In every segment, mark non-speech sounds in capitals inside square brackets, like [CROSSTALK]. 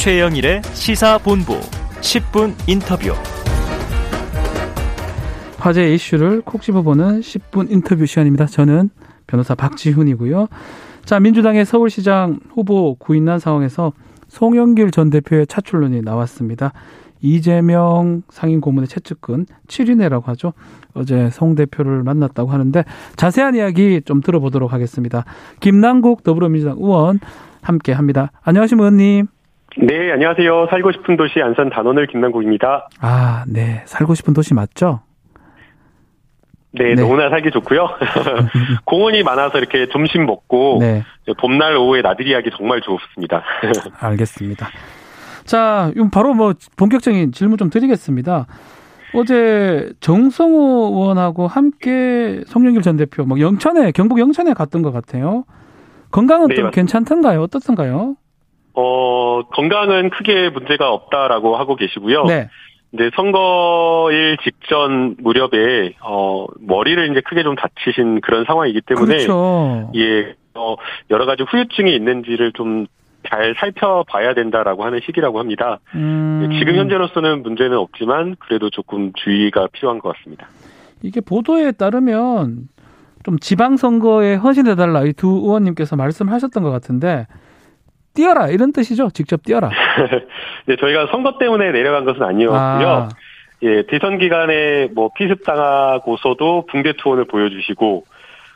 최영일의 시사본부 10분 인터뷰. 화제 이슈를 콕 집어보는 10분 인터뷰 시간입니다. 저는 변호사 박지훈이고요. 자, 민주당의 서울시장 후보 구인난 상황에서 송영길 전 대표의 차출론이 나왔습니다. 이재명 상임 고문의 최측근 7인회라고 하죠. 어제 송 대표를 만났다고 하는데 자세한 이야기 좀 들어보도록 하겠습니다. 김남국 더불어민주당 의원 함께 합니다. 안녕하십니까, 의원님. 네, 안녕하세요. 살고 싶은 도시 안산 단원을 김남국입니다. 아, 네. 살고 싶은 도시 맞죠? 네, 네. 너무나 살기 좋고요. [LAUGHS] 공원이 많아서 이렇게 점심 먹고 네. 봄날 오후에 나들이 하기 정말 좋습니다. [LAUGHS] 알겠습니다. 자, 바로 뭐 본격적인 질문 좀 드리겠습니다. 어제 정성호 의원하고 함께 송영길 전 대표 뭐 영천에 경북 영천에 갔던 것 같아요. 건강은 네, 좀 맞습니다. 괜찮던가요? 어떻던가요? 어, 건강은 크게 문제가 없다라고 하고 계시고요. 네. 이제 선거일 직전 무렵에 어, 머리를 이제 크게 좀 다치신 그런 상황이기 때문에 그렇죠. 예, 어, 여러 가지 후유증이 있는지를 좀 잘 살펴봐야 된다라고 하는 시기라고 합니다. 음, 예, 지금 현재로서는 문제는 없지만 그래도 조금 주의가 필요한 것 같습니다. 이게 보도에 따르면 좀 지방선거에 헌신해달라 이 두 의원님께서 말씀하셨던 것 같은데 뛰어라 이런 뜻이죠. 직접 뛰어라. 네, [LAUGHS] 저희가 선거 때문에 내려간 것은 아니었고요. 아, 예, 대선 기간에 뭐 피습당하고서도 붕대 투혼을 보여주시고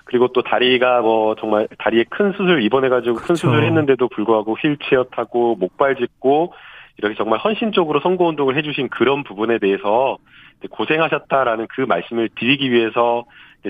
그리고 또 다리가 뭐 정말 다리에 큰 수술 입원해가지고 큰 그쵸. 수술을 했는데도 불구하고 휠체어 타고 목발 짚고 이렇게 정말 헌신적으로 선거 운동을 해주신 그런 부분에 대해서 고생하셨다라는 그 말씀을 드리기 위해서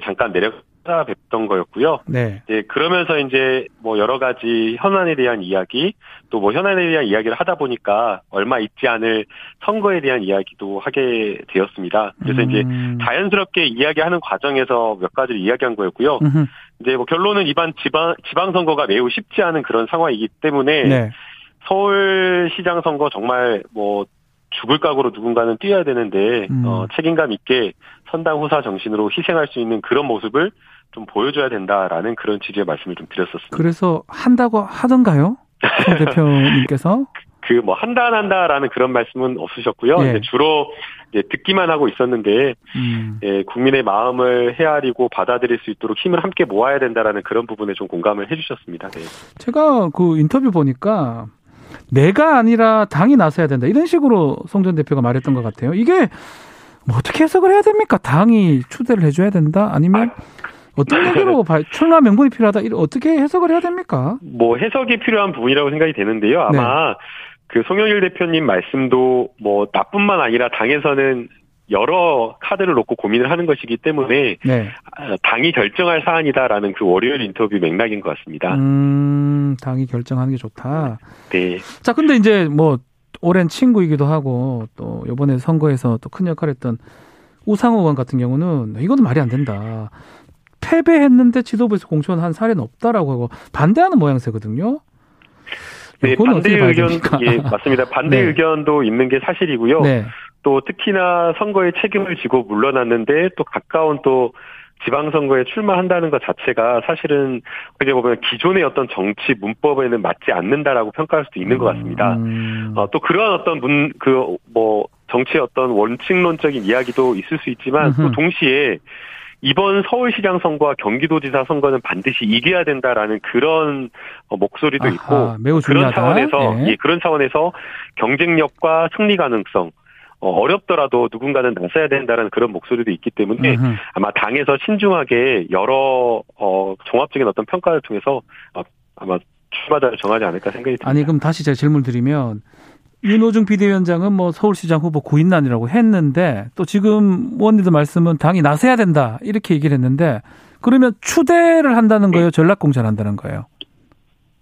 잠깐 내려 가 뵙던 거였고요. 네. 예, 그러면서 이제 뭐 여러 가지 현안에 대한 이야기, 또 뭐 현안에 대한 이야기를 하다 보니까 얼마 있지 않을 선거에 대한 이야기도 하게 되었습니다. 그래서 이제 음, 자연스럽게 이야기하는 과정에서 몇 가지를 이야기한 거였고요. 음흠. 이제 뭐 결론은 이번 지방, 지방 선거가 매우 쉽지 않은 그런 상황이기 때문에 네. 서울시장 선거 정말 뭐 죽을 각오로 누군가는 뛰어야 되는데 음. 어, 책임감 있게 선당 후사 정신으로 희생할 수 있는 그런 모습을 좀 보여줘야 된다라는 그런 취지의 말씀을 좀 드렸었습니다. 그래서 한다고 하던가요? 송 대표님께서? [LAUGHS] 그 뭐 한다 안 한다라는 그런 말씀은 없으셨고요. 예. 주로 이제 듣기만 하고 있었는데 음, 예, 국민의 마음을 헤아리고 받아들일 수 있도록 힘을 함께 모아야 된다라는 그런 부분에 좀 공감을 해주셨습니다. 네. 제가 그 인터뷰 보니까 내가 아니라 당이 나서야 된다 이런 식으로 송 전 대표가 말했던 것 같아요. 이게 뭐 어떻게 해석을 해야 됩니까? 당이 추대를 해줘야 된다? 아니면 어떤 얘기로 봐- 출마 명분이 필요하다? 이런 어떻게 해석을 해야 됩니까? 뭐 해석이 필요한 부분이라고 생각이 되는데요. 아마 그 송영일 대표님 말씀도 뭐 나뿐만 아니라 당에서는 여러 카드를 놓고 고민을 하는 것이기 때문에 네. 아, 당이 결정할 사안이다라는 그 월요일 인터뷰 맥락인 것 같습니다. 음, 당이 결정하는 게 좋다. 네. 자, 근데 이제 뭐 오랜 친구이기도 하고 또 이번에 선거에서 또 큰 역할을 했던 우상호 의원 같은 경우는 이거는 말이 안 된다. 패배했는데 지도부에서 공천한 사례는 없다라고 하고 반대하는 모양새거든요. 네, 반대 의견? 예, 맞습니다. 반대 [LAUGHS] 네. 의견도 있는 게 사실이고요. 네. 또 특히나 선거에 책임을 지고 물러났는데 또 가까운 또 지방선거에 출마한다는 것 자체가 사실은 어떻게 보면 기존의 어떤 정치 문법에는 맞지 않는다라고 평가할 수도 있는 것 같습니다. 음, 어, 또 그런 어떤 문, 그, 뭐, 정치의 어떤 원칙론적인 이야기도 있을 수 있지만 또 음흠. 동시에 이번 서울시장 선거와 경기도지사 선거는 반드시 이겨야 된다라는 그런 어, 목소리도 아하, 있고 매우 그런 중요하다. 차원에서 예. 예, 그런 차원에서 경쟁력과 승리 가능성 어, 어렵더라도 누군가는 나서야 된다는 그런 목소리도 있기 때문에 음흠. 아마 당에서 신중하게 여러 어, 종합적인 어떤 평가를 통해서 어, 아마 출마자를 정하지 않을까 생각이 듭니다. 아니 그럼 다시 제가 질문 드리면 윤호중 비대위원장은 뭐 서울시장 후보 구인난이라고 했는데 또 지금 의원님들 말씀은 당이 나서야 된다 이렇게 얘기를 했는데 그러면 추대를 한다는 거예요, 전략공천 한다는 거예요.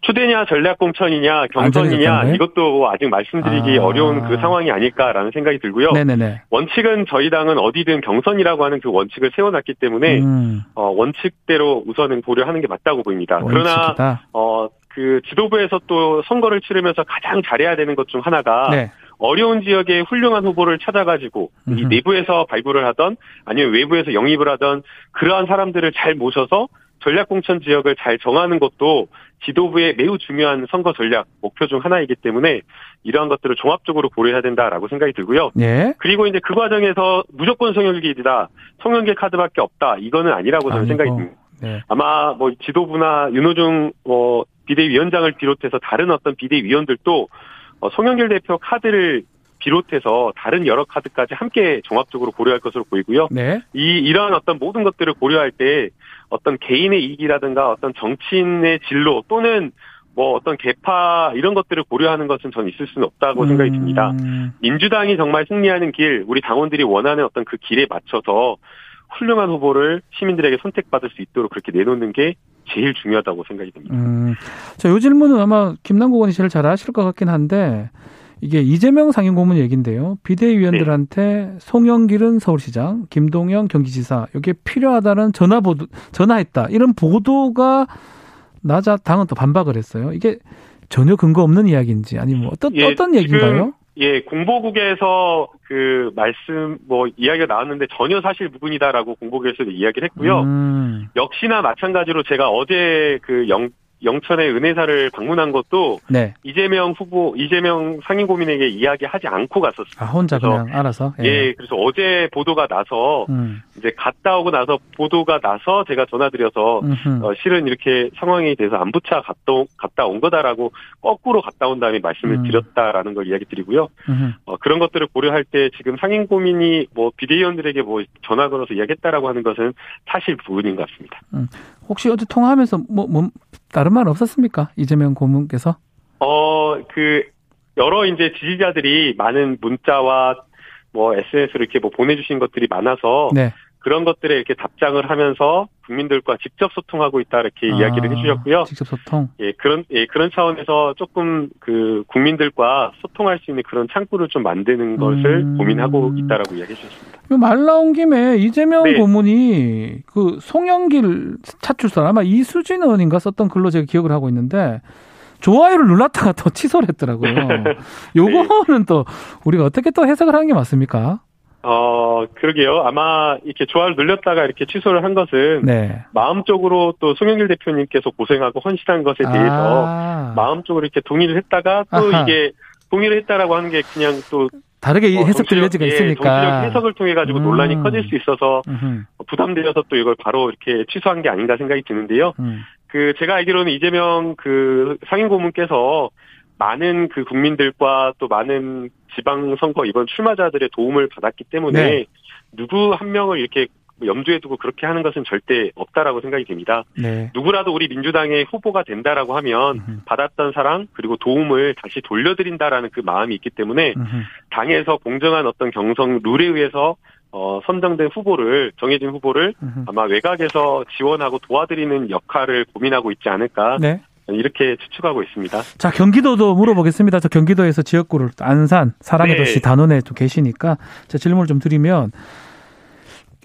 추대냐 전략공천이냐 경선이냐? 이것도 아직 말씀드리기 아. 어려운 그 상황이 아닐까라는 생각이 들고요. 네네네. 원칙은 저희 당은 어디든 경선이라고 하는 그 원칙을 세워놨기 때문에 음, 어, 원칙대로 우선은 고려하는 게 맞다고 보입니다. 그러나 원칙이다. 어, 그 지도부에서 또 선거를 치르면서 가장 잘해야 되는 것 중 하나가 네. 어려운 지역에 훌륭한 후보를 찾아가지고 이 음흠. 내부에서 발굴을 하던 아니면 외부에서 영입을 하던 그러한 사람들을 잘 모셔서 전략공천 지역을 잘 정하는 것도 지도부의 매우 중요한 선거 전략 목표 중 하나이기 때문에 이러한 것들을 종합적으로 고려해야 된다라고 생각이 들고요. 예. 그리고 이제 그 과정에서 무조건 송영길이다, 송영길 카드밖에 없다 이거는 아니라고 저는 생각이 아니고. 듭니다. 네. 아마 뭐 지도부나 윤호중 뭐 비대위원장을 비롯해서 다른 어떤 비대위원들도 어, 송영길 대표 카드를 비롯해서 다른 여러 카드까지 함께 종합적으로 고려할 것으로 보이고요. 네. 이 이러한 어떤 모든 것들을 고려할 때 어떤 개인의 이익이라든가 어떤 정치인의 진로 또는 뭐 어떤 개파 이런 것들을 고려하는 것은 전 있을 수는 없다고 생각이 듭니다. 음, 민주당이 정말 승리하는 길, 우리 당원들이 원하는 어떤 그 길에 맞춰서 훌륭한 후보를 시민들에게 선택받을 수 있도록 그렇게 내놓는 게 제일 중요하다고 생각이 듭니다. 음. 자, 요 질문은 아마 김남국 의원이 제일 잘 아실 것 같긴 한데 이게 이재명 상임고문 얘기인데요. 비대위원들한테 송영길은 서울시장, 김동연 경기지사 이게 필요하다는 전화 보도 전화했다 이런 보도가 나자 당은 또 반박을 했어요. 이게 전혀 근거 없는 이야기인지 아니면 어떤 예, 어떤 얘기인가요? 예, 공보국에서 그 말씀 뭐 이야기가 나왔는데 전혀 사실 무근이다라고 공보국에서 이야기를 했고요. 음, 역시나 마찬가지로 제가 어제 그 영, 영천의 은혜사를 방문한 것도 네. 이재명 후보, 이재명 상임고민에게 이야기하지 않고 갔었어요. 아 혼자 그냥 알아서. 예, 그래서 어제 보도가 나서 음, 이제 갔다 오고 나서 보도가 나서 제가 전화드려서 음흠. 어, 실은 이렇게 상황에 대해서 안부차 갔다, 온- 갔다 온 거다라고 거꾸로 갔다 온 다음에 말씀을 음. 드렸다라는 걸 이야기 드리고요. 어, 그런 것들을 고려할 때 지금 상임 고민이 뭐 비대위원들에게 뭐 전화 걸어서 이야기했다라고 하는 것은 사실 부분인 것 같습니다. 혹시 어제 통화하면서 뭐, 뭐 다른 말 없었습니까? 이재명 고문께서? 어, 그, 여러 이제 지지자들이 많은 문자와 뭐 SNS로 이렇게 뭐 보내주신 것들이 많아서 네. 그런 것들에 이렇게 답장을 하면서 국민들과 직접 소통하고 있다 이렇게 아, 이야기를 해주셨고요. 직접 소통. 예, 그런, 예, 그런 차원에서 조금 그 국민들과 소통할 수 있는 그런 창구를 좀 만드는 것을 음. 고민하고 있다라고 이야기해 주셨습니다. 이거 말 나온 김에 이재명 네. 고문이 그 송영길 차출사 아마 이수진 의원인가 썼던 글로 제가 기억을 하고 있는데 좋아요를 눌렀다가 또 [LAUGHS] 취소를 했더라고요. [LAUGHS] 네. 요거는 또 우리가 어떻게 또 해석을 하는 게 맞습니까? 어, 그러게요. 아마 이렇게 조화를 늘렸다가 이렇게 취소를 한 것은 네. 마음적으로 또 송영길 대표님께서 고생하고 헌신한 것에 대해서 아, 마음적으로 이렇게 동의를 했다가 또 아하. 이게 동의를 했다라고 하는 게 그냥 또 다르게 어, 해석될 여지가 예, 있으니까. 정치적 해석을 통해 가지고 음. 논란이 커질 수 있어서 음흠, 부담되어서 또 이걸 바로 이렇게 취소한 게 아닌가 생각이 드는데요. 음. 그 제가 알기로는 이재명 그 상임고문께서 많은 그 국민들과 또 많은 지방선거 이번 출마자들의 도움을 받았기 때문에 네. 누구 한 명을 이렇게 염두에 두고 그렇게 하는 것은 절대 없다라고 생각이 됩니다. 네. 누구라도 우리 민주당의 후보가 된다라고 하면 받았던 사랑 그리고 도움을 다시 돌려드린다라는 그 마음이 있기 때문에. 당에서 공정한 어떤 경선 룰에 의해서 어, 선정된 후보를 정해진 후보를. 아마 외곽에서 지원하고 도와드리는 역할을 고민하고 있지 않을까 네. 이렇게 추측하고 있습니다. 자, 경기도도 물어보겠습니다. 저 경기도에서 지역구를 안산, 사랑의 네. 도시 단원에 좀 계시니까 제 질문을 좀 드리면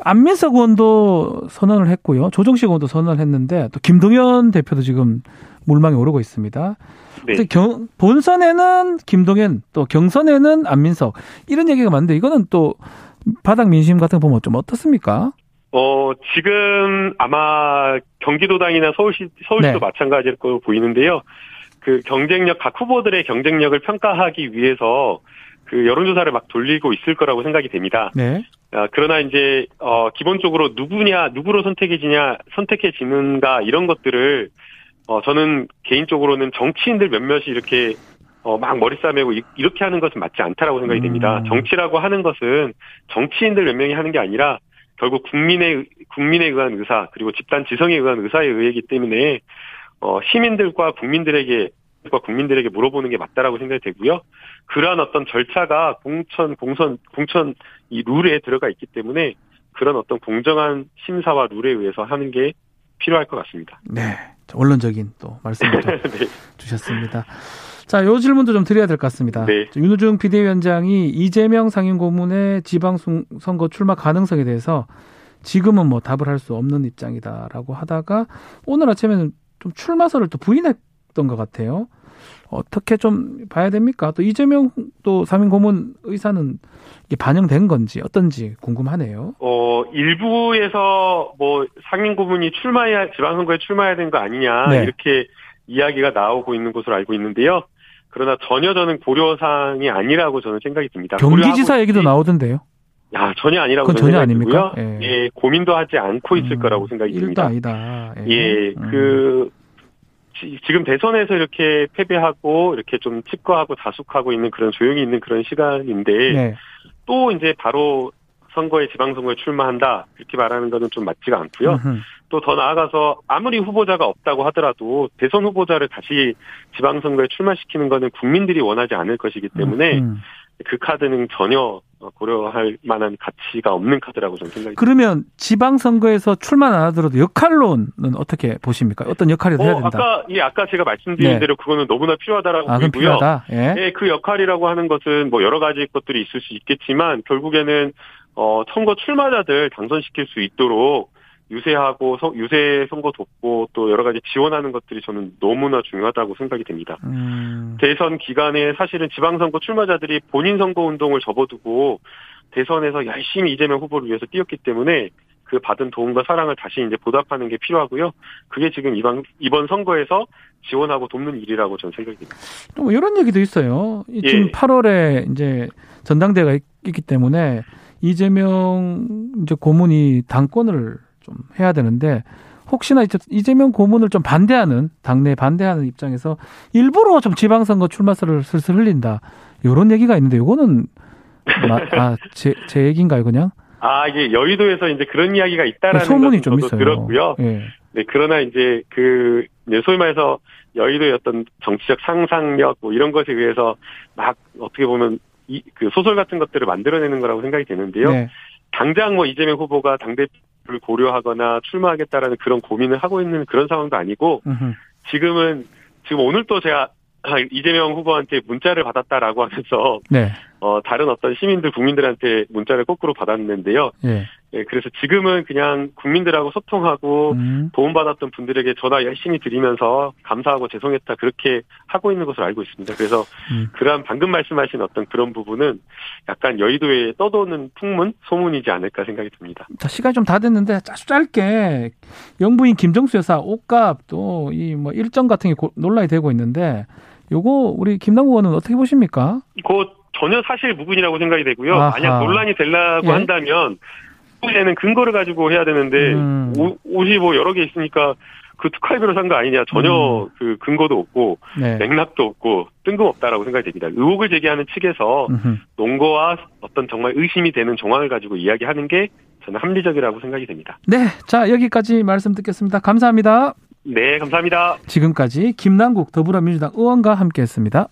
안민석 의원도 선언을 했고요. 조정식 의원도 선언을 했는데 또 김동연 대표도 지금 물망에 오르고 있습니다. 네. 경, 본선에는 김동연, 또 경선에는 안민석 이런 얘기가 많은데 이거는 또 바닥 민심 같은 거 보면 좀 어떻습니까? 어, 지금 아마 경기도당이나 서울시, 서울시도 네. 마찬가지일 거로 보이는데요. 그 경쟁력, 각 후보들의 경쟁력을 평가하기 위해서 그 여론조사를 막 돌리고 있을 거라고 생각이 됩니다. 네. 아, 그러나 이제, 어, 기본적으로 누구냐, 누구로 선택해지냐, 선택해지는가, 이런 것들을, 어, 저는 개인적으로는 정치인들 몇몇이 이렇게, 어, 막 머리 싸매고 이- 이렇게 하는 것은 맞지 않다라고 생각이 됩니다. 음. 정치라고 하는 것은 정치인들 몇 명이 하는 게 아니라 결국 국민의, 국민에 의한 의사, 그리고 집단 지성에 의한 의사에 의하기 때문에, 어, 시민들과 국민들에게, 과 국민들에게 물어보는 게 맞다라고 생각이 되고요. 그러한 어떤 절차가 공천, 공선, 공천 이 룰에 들어가 있기 때문에 그런 어떤 공정한 심사와 룰에 의해서 하는 게 필요할 것 같습니다. 네. 원론적인 또 말씀을 좀 [LAUGHS] 네. 주셨습니다. 자, 요 질문도 좀 드려야 될 것 같습니다. 네. 윤우중 비대위원장이 이재명 상임고문의 지방선거 출마 가능성에 대해서 지금은 뭐 답을 할 수 없는 입장이다라고 하다가 오늘 아침에는 좀 출마설을 또 부인했던 것 같아요. 어떻게 좀 봐야 됩니까? 또 이재명 또 상임 고문 의사는 이게 반영된 건지 어떤지 궁금하네요. 어, 일부에서 뭐 상임 고문이 출마해야 지방선거에 출마해야 되는 거 아니냐 네. 이렇게 이야기가 나오고 있는 것으로 알고 있는데요. 그러나 전혀 저는 고려사항이 아니라고 저는 생각이 듭니다. 경기지사 얘기도 나오던데요. 야 전혀 아니라고 저는 전혀 아닙니까? 예. 예, 고민도 하지 않고 있을 음, 거라고 생각이 듭니다. 아니다. 예, 음. 그 지- 지금 대선에서 이렇게 패배하고 이렇게 좀 칩거하고 다숙하고 있는 그런 조용히 있는 그런 시간인데 네. 또 이제 바로 선거에 지방선거에 출마한다 이렇게 말하는 것은 좀 맞지가 않고요. 또 더 나아가서 아무리 후보자가 없다고 하더라도 대선 후보자를 다시 지방선거에 출마시키는 것은 국민들이 원하지 않을 것이기 때문에 음. 그 카드는 전혀 고려할 만한 가치가 없는 카드라고 저는 생각이 듭니다. 그러면 지방선거에서 출마 안 하더라도 역할론은 어떻게 보십니까? 어떤 역할을 해야 어, 된다. 아까 예 아까 제가 말씀드린 네. 대로 그거는 너무나 필요하다라고 아, 그럼 보이고요. 필요하다. 예. 예, 그 역할이라고 하는 것은 뭐 여러 가지 것들이 있을 수 있겠지만 결국에는 어 선거 출마자들 당선시킬 수 있도록 유세하고 서- 유세 선거 돕고 또 여러 가지 지원하는 것들이 저는 너무나 중요하다고 생각이 됩니다. 음. 대선 기간에 사실은 지방선거 출마자들이 본인 선거 운동을 접어두고 대선에서 열심히 이재명 후보를 위해서 뛰었기 때문에 그 받은 도움과 사랑을 다시 이제 보답하는 게 필요하고요. 그게 지금 이번 이번 선거에서 지원하고 돕는 일이라고 저는 생각이 듭니다. 또 이런 얘기도 있어요. 이 예. 지금 8월에 이제 전당대회가 있- 있기 때문에 이재명 이제 고문이 당권을 좀 해야 되는데 혹시나 이제 이재명 고문을 좀 반대하는 당내 반대하는 입장에서 일부러 좀 지방선거 출마설을 슬슬 흘린다. 이런 얘기가 있는데 이거는 아제 제 얘기인가요 그냥? 아 이게 여의도에서 이제 그런 이야기가 있다라는 소문이 것은 좀 있어요. 들었고요. 예. 네, 그러나 이제 그 이제 소위 말해서 여의도의 어떤 정치적 상상력 뭐 이런 것에 의해서 막 어떻게 보면 이 그 소설 같은 것들을 만들어내는 거라고 생각이 되는데요. 네. 당장 뭐 이재명 후보가 당대표를 고려하거나 출마하겠다라는 그런 고민을 하고 있는 그런 상황도 아니고 음흠. 지금은 지금 오늘 또 제가 아, 이재명 후보한테 문자를 받았다라고 하면서 네. 어 다른 어떤 시민들 국민들한테 문자를 거꾸로 받았는데요. 예. 예, 그래서 지금은 그냥 국민들하고 소통하고 음. 도움받았던 분들에게 전화 열심히 드리면서 감사하고 죄송했다 그렇게 하고 있는 것으로 알고 있습니다. 그래서 음. 그러한 방금 말씀하신 어떤 그런 부분은 약간 여의도에 떠도는 풍문, 소문이지 않을까 생각이 듭니다. 자, 시간이 좀 다 됐는데 아주 짧게 영부인 김정수 여사 옷값 또 이 뭐 일정 같은 게 고- 논란이 되고 있는데 요거 우리 김남국 의원은 어떻게 보십니까? 그 전혀 사실 무근이라고 생각이 되고요. 아하. 만약 논란이 되려고 예. 한다면 에는 근거를 가지고 해야 되는데 음. 옷- 옷이 뭐 여러 개 있으니까 그 특활비로 산 거 아니냐 전혀 음. 그 근거도 없고 네. 맥락도 없고 뜬금없다라고 생각이 됩니다. 의혹을 제기하는 측에서 음흠. 논거와 어떤 정말 의심이 되는 정황을 가지고 이야기하는 게 저는 합리적이라고 생각이 됩니다. 네, 자 여기까지 말씀 듣겠습니다. 감사합니다. 네, 감사합니다. 지금까지 김남국 더불어민주당 의원과 함께했습니다.